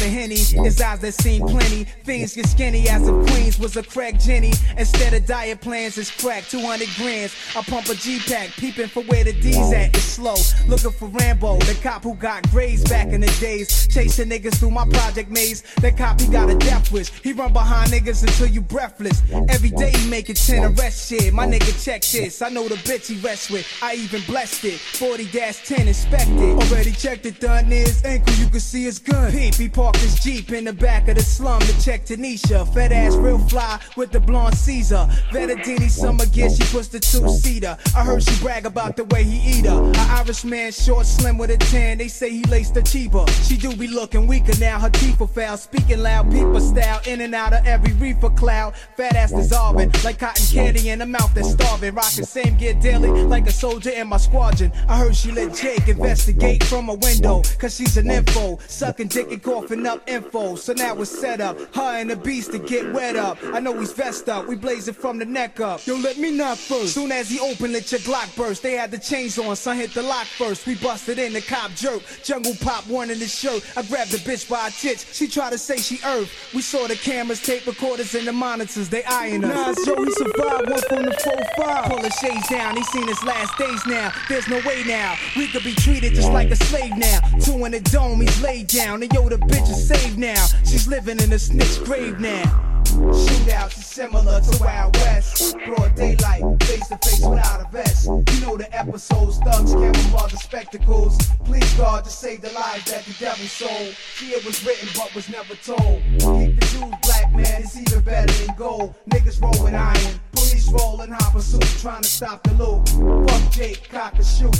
the henny, his eyes that seen plenty. Things get skinny as if Queens was a crack Jenny. Instead of diet plans, it's crack 200 grams. I pump a G pack, peeping for where the D's at. It's slow. Looking for Rambo, the cop who got grades back in the days. Chasing niggas through my project maze. That cop, he got a death wish. He run behind niggas until you breathless. Every day he making 10 arrest shit. My nigga check this. I know the bitch he rests with. I even blessed it. 40 10 inspected. Already checked it, done is ankle. You can see his gun. Peep, he parked his Jeep in the back of the slum to check Tanisha. Fat ass real fly with the blonde Caesar. Vettadini summer gear, she puts the two seater. I heard she brag about the way he eat her. An Irish man, short, slim with a tan. They say he laced the cheaper. She do be looking weaker now. Her teeth are foul. Speaking loud, people style. In and out of every reefer cloud. Fat ass dissolving like cotton candy in a mouth that's starving. Rocking same gear daily like a soldier in my squadron. I heard she let Jake investigate from a window. Cause she's an info. Sucking dick and coughing up info. So now it's set up. Her and the beast to get wet up. I know he's vest up. We blazing from the neck up. Yo, let me knock first. Soon as he opened, let your Glock burst. They had the chains on. Son hit the lock first. We busted in the cop jerk. Jungle pop one in his shirt. I grabbed the bitch by her tits. She tried to say she earth. We saw the cameras, tape recorders, and the monitors. They eyeing us. Nas, yo, he survived one from the 4-5. Pull the shades down. He seen his last days now. There's no way now. We could be treated just like a slave now. Two in the dome, he's laid down. And yo, the bitch is saved now. She's living in a snitch grave now. Shootouts is similar to Wild West. Broad daylight, face to face without a vest. You know the episodes, thugs, camouflage, the spectacles. Please God to save the lives that the devil sold. It was written but was never told. Keep the Jews black, man, it's even better than gold. Niggas roll with iron, police rolling hot pursuit, trying to stop the loot. Fuck Jake, cock and shoot.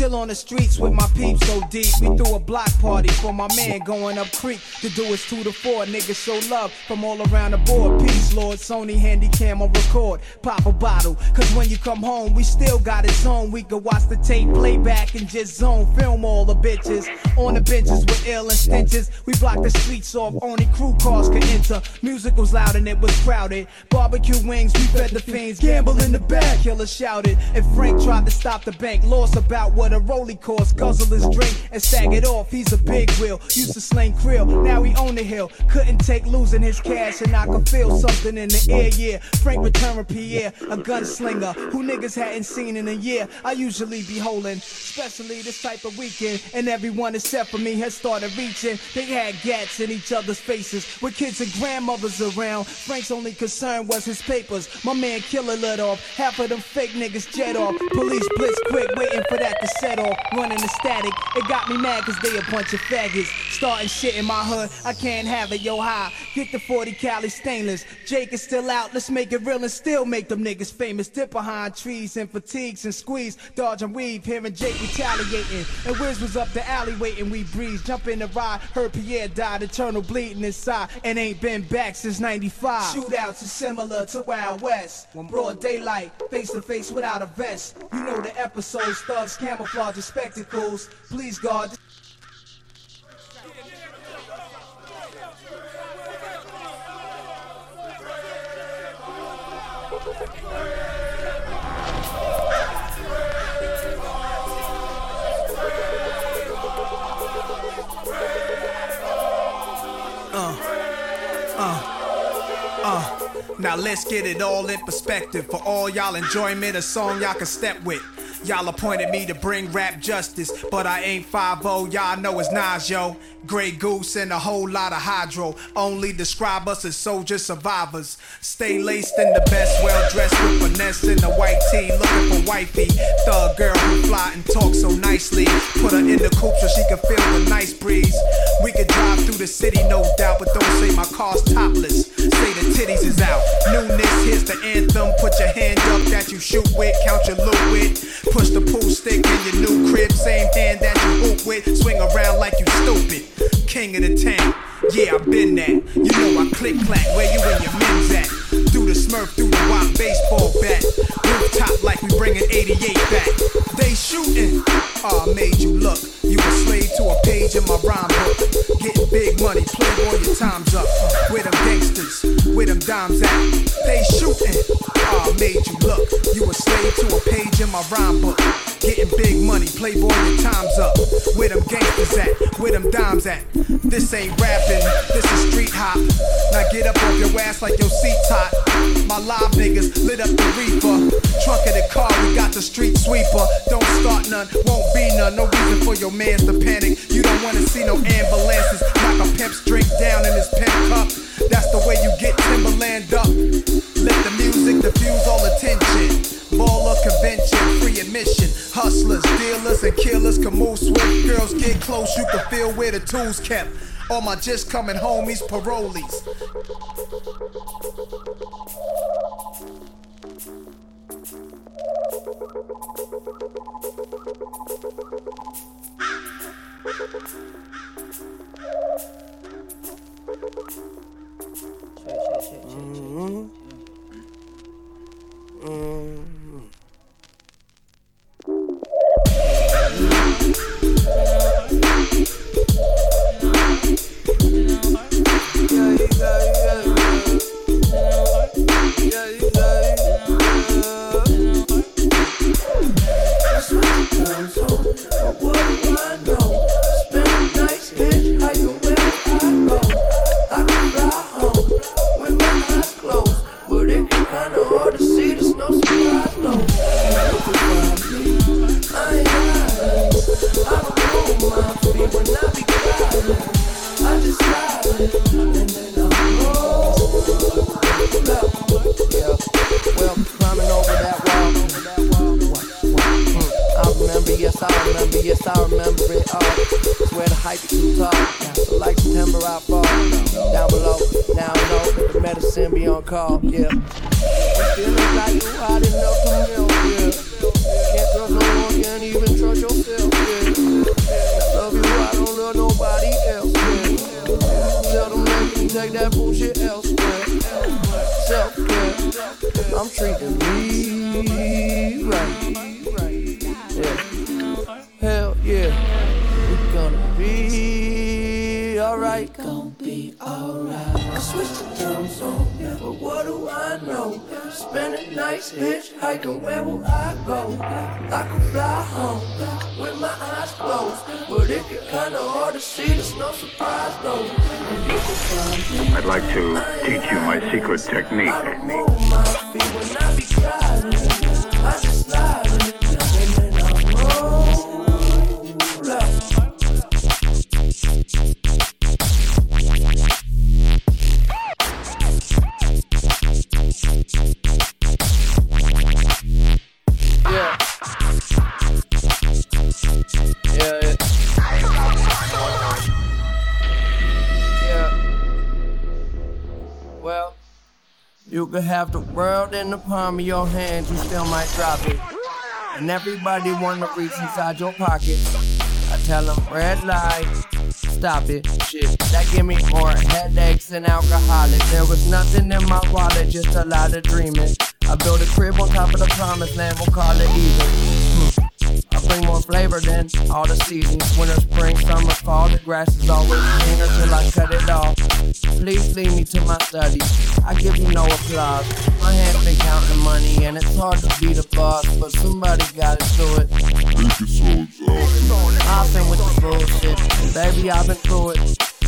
Still on the streets with my peeps so deep. We threw a block party for my man going up creek to do his two to four. Niggas show love from all around the board. Peace, Lord. Sony handy cam on record. Pop a bottle. Cause when you come home, we still got it on. We could watch the tape playback and just zone. Film all the bitches on the benches with ill and stenches. We blocked the streets off. Only crew cars could enter. Music was loud and it was crowded. Barbecue wings, we fed the fiends. Gamble in the back. Killer shouted. And Frank tried to stop the bank. Lost about what a rolling course. Guzzle his drink and it off. He's a big wheel. Used to sling krill. Now he own the hill. Couldn't take losing his cash and I could feel something in the air. Yeah, Frank returned Pierre, a gunslinger who niggas hadn't seen in a year. I usually be holding, especially this type of weekend. And everyone except for me has started reaching. They had gats in each other's faces with kids and grandmothers around. Frank's only concern was his papers. My man Killer let off. Half of them fake niggas jet off. Police blitz quick, waiting for that to set off. Running the static. It got me mad cause they a bunch of faggots. Starting shit in my hood. I can't have it, yo high. Get the 40 Cali stainless. Jake is still out. Let's make it real and still make them niggas famous. Dip behind trees and fatigues and squeeze. Dodge and weave. Hearing Jake retaliating. And Wiz was up the alley waiting. We breeze. Jump in the ride. Heard Pierre died. Eternal bleeding inside. And ain't been back since 95. Shootouts is similar to Wild West. When broad daylight. Face to face without a vest. You know the episodes. Thugs camouflage the spectacles. Please God. Uh, uh, uh. Now let's get it all in perspective. For all y'all enjoyment, a song y'all can step with. Y'all appointed me to bring rap justice, but I ain't 5 y'all know it's Nas, yo. Grey Goose and a whole lot of hydro. Only describe us as soldier survivors. Stay laced in the best, well dressed with finesse in the white tee, looking for wifey. Thug girl who fly and talk so nicely. Put her in the coupe so she can feel the nice breeze. We could drive through the city, no doubt, but don't say my car's topless. Say the titties is out. Newness, here's the anthem. Put your hand up that you shoot with, count your loot with. Push the pool stick in your new crib, same hand that you hoop with. Swing around like you stupid. King of the town, yeah, I've been that. You know I click clack, where you and your men's at? Through the smurf, through the wild baseball bat. Rooftop like we bringing 88 back. They shooting, oh, I made you look. You a slave to a page in my rhyme book. Getting big money, playboy, your time's up. With them gangsters, with them dimes at? They shooting, oh, I made you look. You a slave to a page in my rhyme book. Getting big money, playboy, your time's up. Where them gangsters at? Where them dimes at? This ain't rapping, this is street hop. Now get up off your ass like your seat's hot. My live niggas lit up the reaper. Trunk of the car, we got the street sweeper. Don't start none, won't be none. No reason for your mans to panic. You don't wanna see no ambulances. Knock a pimp's drink down in his pimp cup. That's the and killers can move swift. Girls get close, you can feel where the tools kept. All my just coming homies, parolees. height too tall. So like September, I fall down below. Now I know the medicine be on call. Yeah, I'm feeling like. Yeah, can't can't even trust yourself. Yeah, love you, I don't love nobody else. Yeah, tell them take that bullshit elsewhere. I'm treating me right. I've spending nights hitchhiking. Where will I go? I could fly home with my eyes closed, but it get kinda hard to see. There's no surprise though. I'd like to teach you my secret technique. Have the world in the palm of your hand, you still might drop it. And everybody wanna reach inside your pocket. I tell them red light, stop it. Shit, that give me more headaches than alcoholics. There was nothing in my wallet, just a lot of dreaming. I built a crib on top of the promised land, we'll call it even. Bring more flavor than all the seasons. Winter, spring, summer, fall. The grass is always greener till I cut it off. Please lead me to my studies. I give you no applause. My hands been counting money and it's hard to be the boss, but somebody gotta do it. I've been with the bullshit, baby. I've been through it.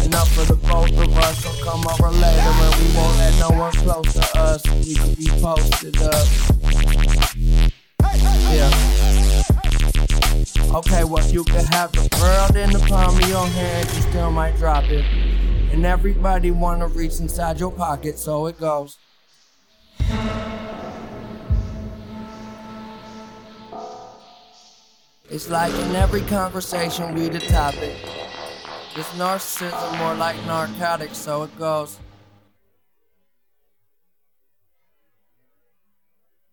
Enough for the both of us. So come over later when we won't let no one close to us. We can be posted up. Have the world in the palm of your hand, you still might drop it. And everybody wanna reach inside your pocket, so it goes. It's like in every conversation we the topic. It's narcissism more like narcotics, so it goes.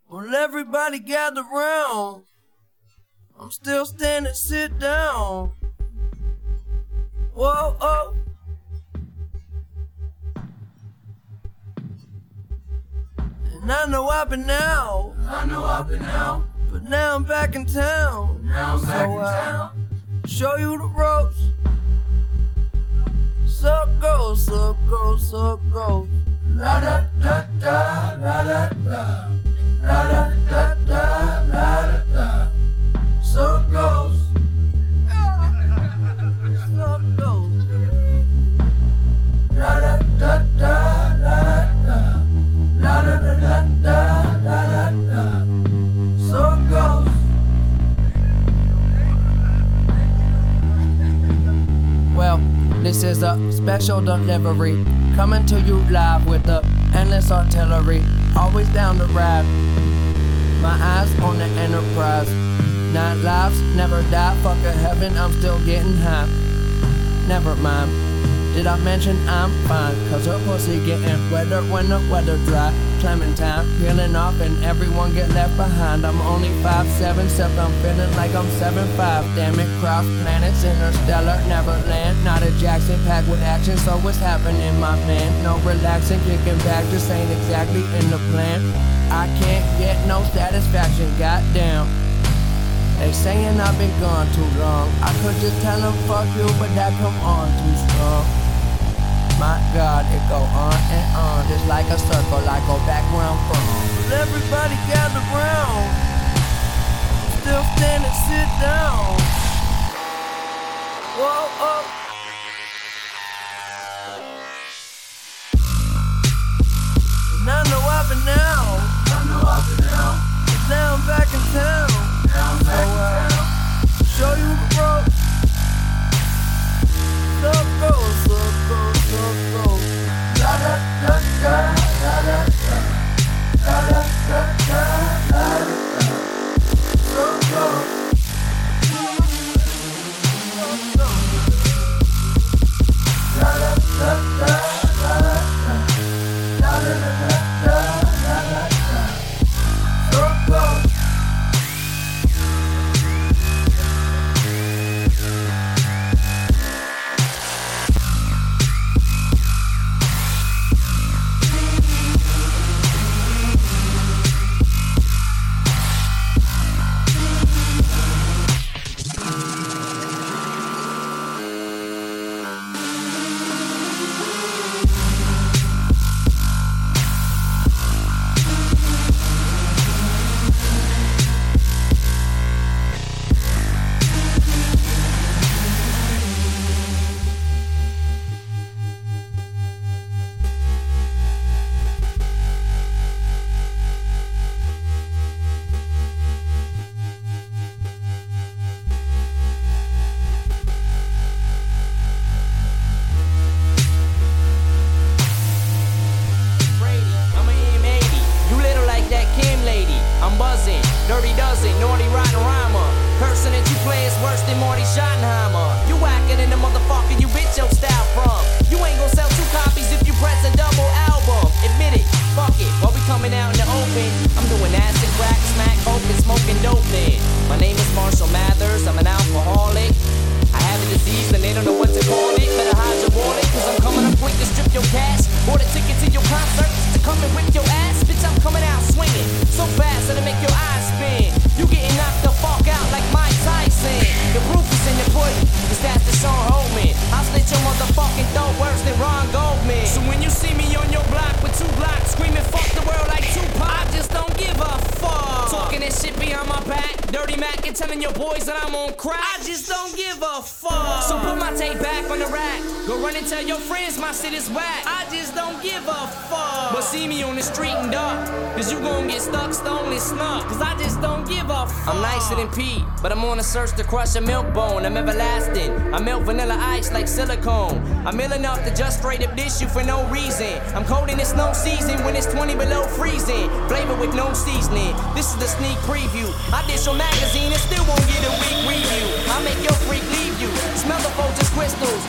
Well, everybody gather round. I'm still standing, sit down. Whoa, oh. And I know I've been out. I know I've been out. But now I'm back in town. Now I'm so back in town. Show you the ropes. So goes, so goes, so goes. La da da da, la da da. La da da da, la da da. This is a special delivery coming to you live with the endless artillery. Always down to rap. My eyes on the enterprise. Nine lives, never die. Fuck a heaven, I'm still getting high. Never mind. Did I mention I'm fine? Cause her pussy getting wetter when the weather dry. Clementine peeling off and everyone get left behind. I'm only 5'7, except I'm feeling like I'm 7'5. Damn it, cross planets, interstellar, neverland. Not a Jackson pack with action, so what's happening, my man? No relaxing, kicking back, just ain't exactly in the plan. I can't get no satisfaction, goddamn. They saying I've been gone too long. I could just tell them fuck you, but that come on too strong. My God, it go on and on, just like a circle. I go back where I'm from. But everybody gather round. Still standing, sit down. Whoa, oh. And I know I've been out. I know I've been out. Now I'm back in town. Now I'm back in uh, town. Show you the road. So go, so go, so go. Da da da da da da da. Da da da da da da. So it goes. Da I'm nicer than Pete, but I'm on a search to crush a milk bone. I'm everlasting. I melt vanilla ice like silicone. I'm ill enough to just straight up dish you for no reason. I'm cold in it's no season when it's 20 below freezing. Flavor with no seasoning. This is the sneak preview. I dish your magazine and still won't get a weak review. I make your freak leave you. Smell the Folgers crystals.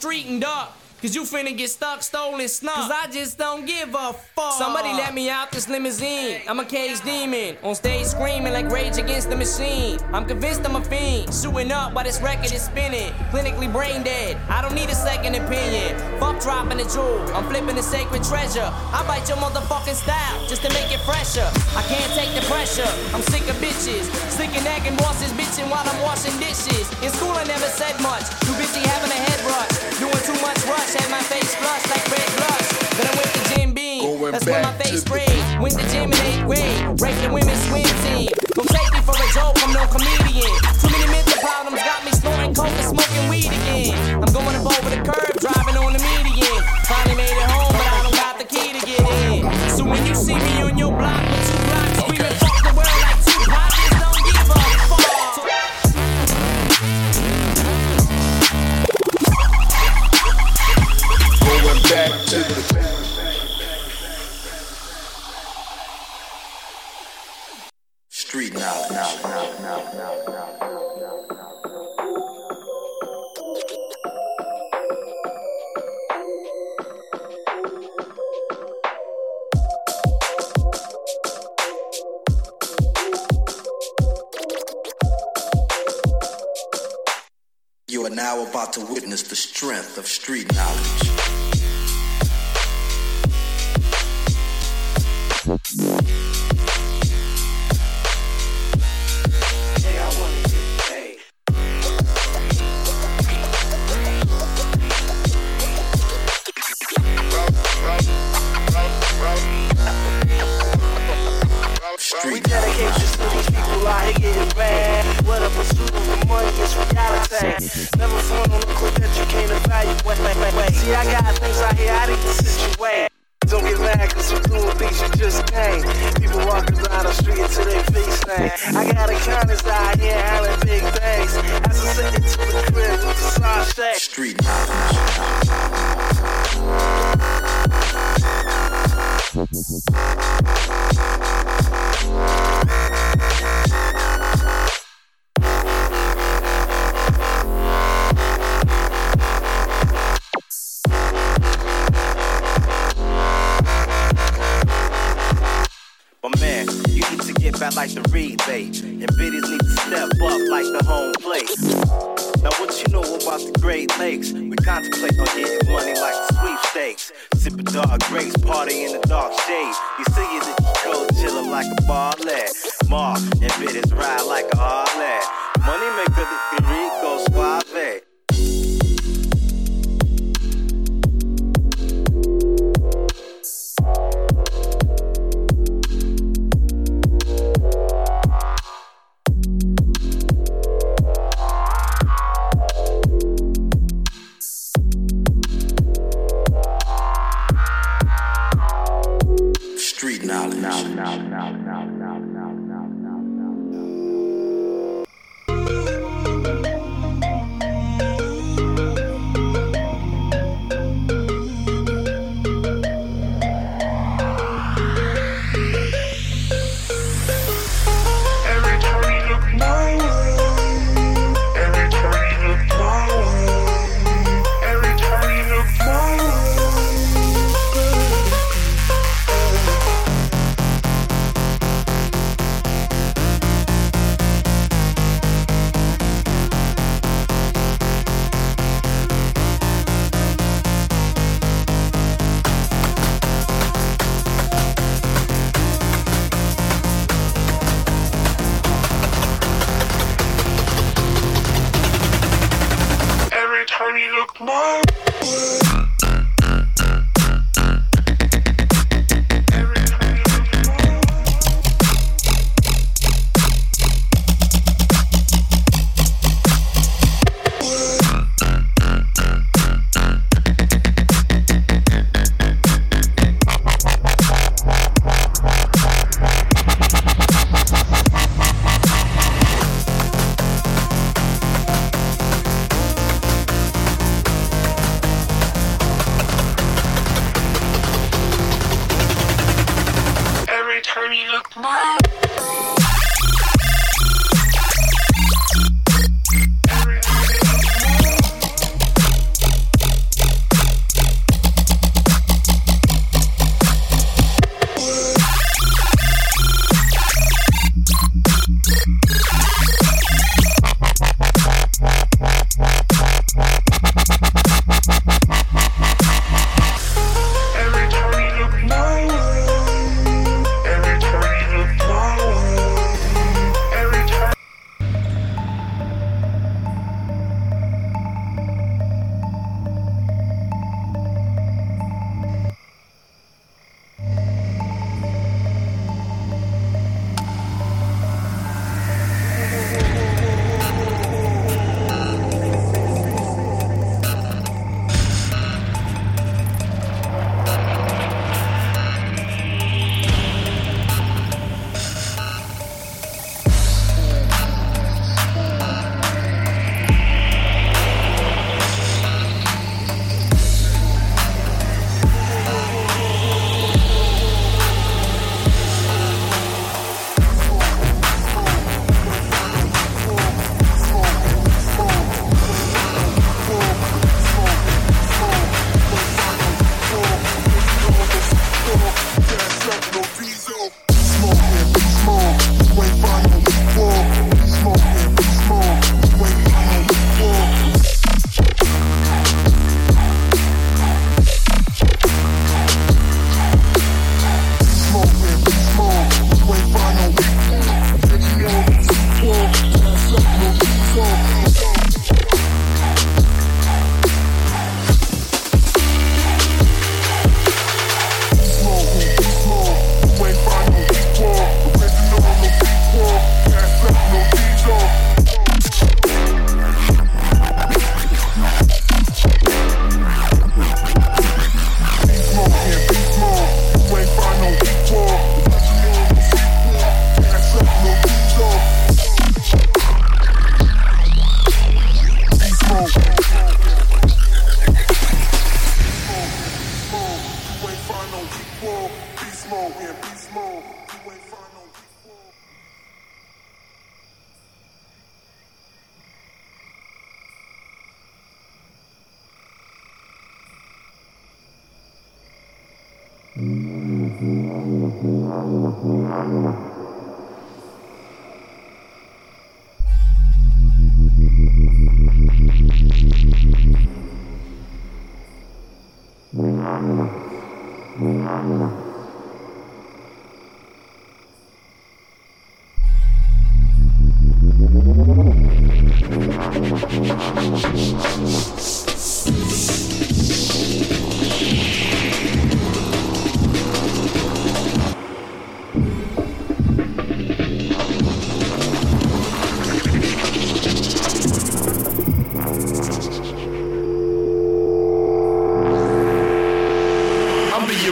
Street and duck. Cause you finna get stuck, stolen, snuck. Cause I just don't give a fuck. Somebody let me out this limousine. I'm a caged demon. On stage screaming like Rage Against the Machine. I'm convinced I'm a fiend. Shooting up while this record is spinning. Clinically brain dead. I don't need a second opinion. Fuck dropping the jewel. I'm flipping the sacred treasure. I bite your motherfucking style just to make it fresher. I can't take the pressure. I'm sick of bitches. Sick of nagging bosses bitching while I'm washing dishes. In school I never said much. Too busy having a head rush. That's when my face sprayed. Went to gym in eighth grade. Raped the women's swim team. Don't take me for a joke, I'm no comedian. Too many mental like the home plate. Now what you know about the Great Lakes? We contemplate on getting money like the sweepstakes. Sipping dark grapes, party in the dark shade. You see it in the cold, chillin' like a barlet. Mar and biddies ride like a Harley. Money maker, the Rico Suave.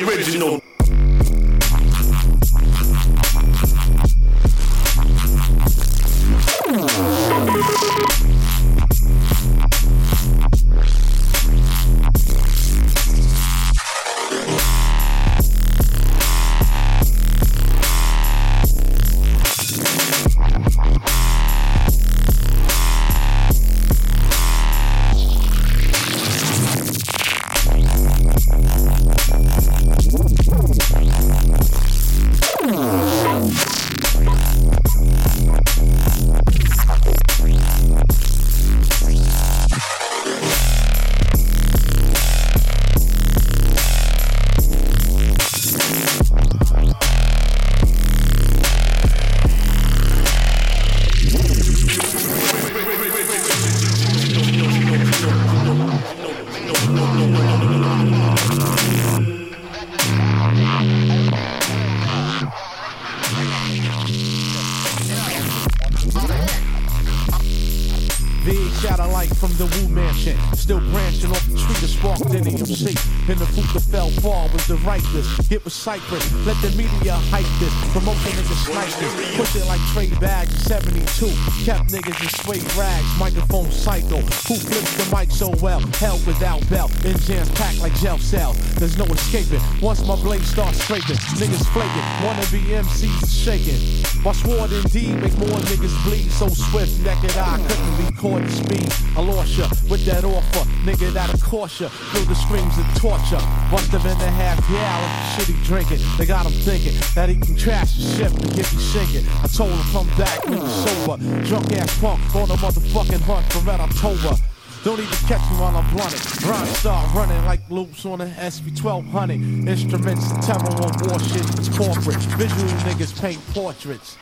I'm the. Big shot of light from the Wu Mansion. Still branching off the tree that sparked in EMC. And the fruit that fell far was the ripest. It was Cypress. Let the media hype this. Promotion niggas snipe this. Push it like trade bags in 72. Kept niggas in suede rags. Microphone psycho. Who flips the mic so well? Hell without belt. In packed like gel cells. There's no escaping. Once my blade starts scraping, niggas flaking. Wanna be MCs shaking. My sword indeed make more niggas bleed so swift. Naked eye couldn't be caught in speed. I lost ya with that offer. Nigga that'll cost ya. Feel the screams of torture. Must have been a half gallon shit drinking. They got him thinking that he can trash the ship and get me sinking. I told him come back when he's sober. Drunk ass punk on a motherfucking hunt from Red October. Don't even catch me while I'm blunted. Rhymes start running like loops on an SP 1200. Instruments, terror on war shit, it's corporate. Visual niggas paint portraits.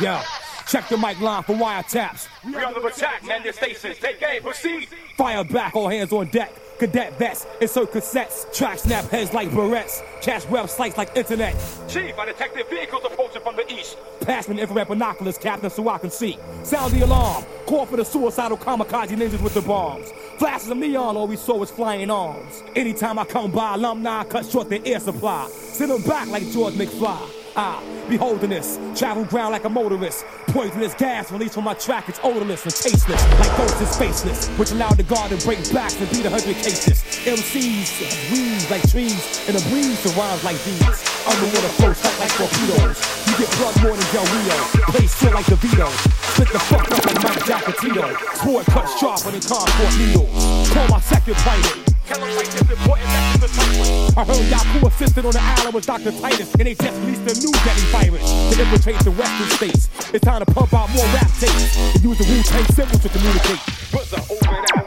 Yo, check the mic line for wiretaps. We under attack, man. Your stations. Take aim. Proceed. Fire back, all hands on deck. Cadet vets, insert cassettes. Track snap heads like barrettes. Cash websites like internet. Chief, I detected vehicles approaching from the east. Pass me the infrared binoculars, Captain, so I can see. Sound the alarm. Call for the suicidal kamikaze ninjas with the bombs. Flashes of neon, all we saw was flying arms. Anytime I come by, alumni I cut short their air supply. Send them back like George McFly. Ah, beholding this, travel ground like a motorist. Poisonous gas released from my track, it's odorless and tasteless, like ghosts is faceless, which allowed the guard to break backs and beat a hundred cases. MCs breathe like trees, and a breeze surrounds like these. Underwater flows tight like torpedoes. You get blood more than Del Rio. Play still like DeVito. Split the fuck up like Mike Jacatino. Sword cut sharper than Concord needle. Call my second pilot. Tell them like this important message to touch. I heard Yaku assisted on the island was Dr. Titus, and they just released a new deadly virus to infiltrate the western states. It's time to pump out more rap tapes and use the Wu-Tang symbol to communicate. Buzzer over over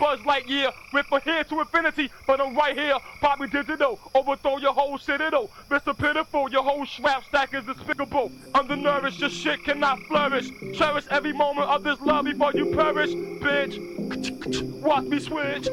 Buzz Lightyear. Rip from here to infinity, but I'm right here. Poppy digital, overthrow your whole citadel. Mr. Pitiful, your whole strap stack is despicable. Undernourished, your shit cannot flourish. Cherish every moment of this love before you perish, bitch. Watch me switch.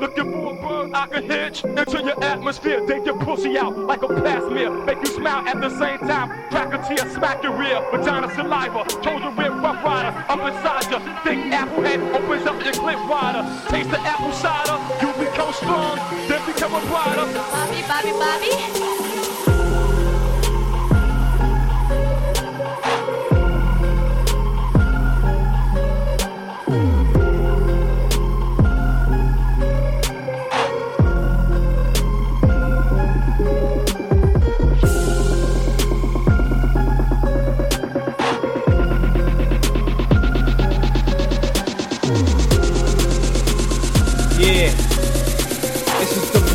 Looking for a bird I can hitch into your atmosphere. Take your pussy out like a plasmir. Make you smile at the same time. Crack a tear, smack your rear. Vagina saliva. Trojan rib rough rider. Up inside ya. Thick apple head opens up your clip wider. Taste the apple cider. You become strong. Then become a brighter. Bobby, Bobby, Bobby.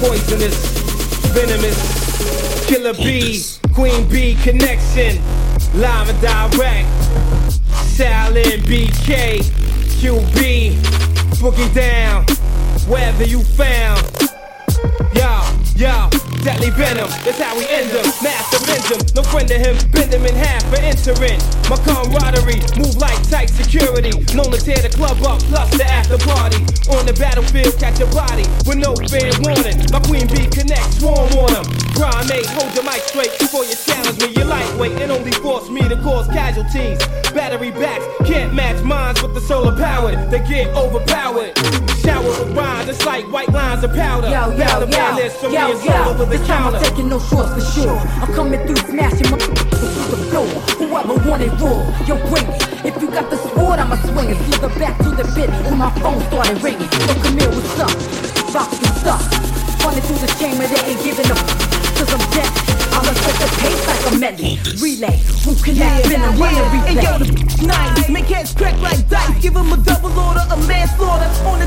Poisonous, venomous, killer bee, queen bee connection. Live and direct. Shaolin, BK, QB, boogie down. Wherever you found. Yo, deadly venom, that's how we end them. Master bends him, no friend of him, bend him in half for entering. My camaraderie, move like tight security. Known to tear the club up, plus the after party. On the battlefield, catch a body with no fair warning. My queen bee connects, swarm on him. Primate, hold your mic straight before you challenge me. You're lightweight and only force me to cause casualties. Battery backs can't match minds with the solar powered. They get overpowered. Shower with rhymes, it's like white lines of powder. Yo, yo, Now the yo, man list from yo, me and solo yo. with the This time I'm taking no shorts for sure. I'm coming through smashing my through the floor. Whoever want it raw, yo, bring it. If you got the sword, I'ma swing it. Slither back to the bit when my phone started ringing. Yo, come here, what's up? Rock the stuff. Running through the chamber, they ain't giving up. Cause I'm dead. I'ma set the pace like a medley. Relay, who can yeah, been a runner And yo, replay. the nice, make heads crack like dice. Give him a double order, a manslaughter on the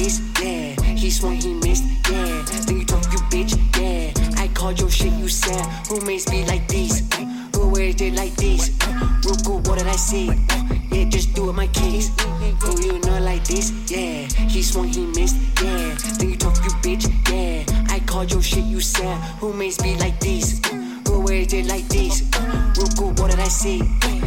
this, yeah. He swung, he missed, yeah. Then you talk, you bitch, yeah. I called your shit, you. Who makes me like this? Who wears it like this? Real good, what did I say? Yeah, just do it, my case. Who you know like this? Yeah. He swung, he missed, yeah. Then you talk, you bitch, yeah. I called your shit, you. Who makes me like this? Who wears it like this? Real good, what did I say?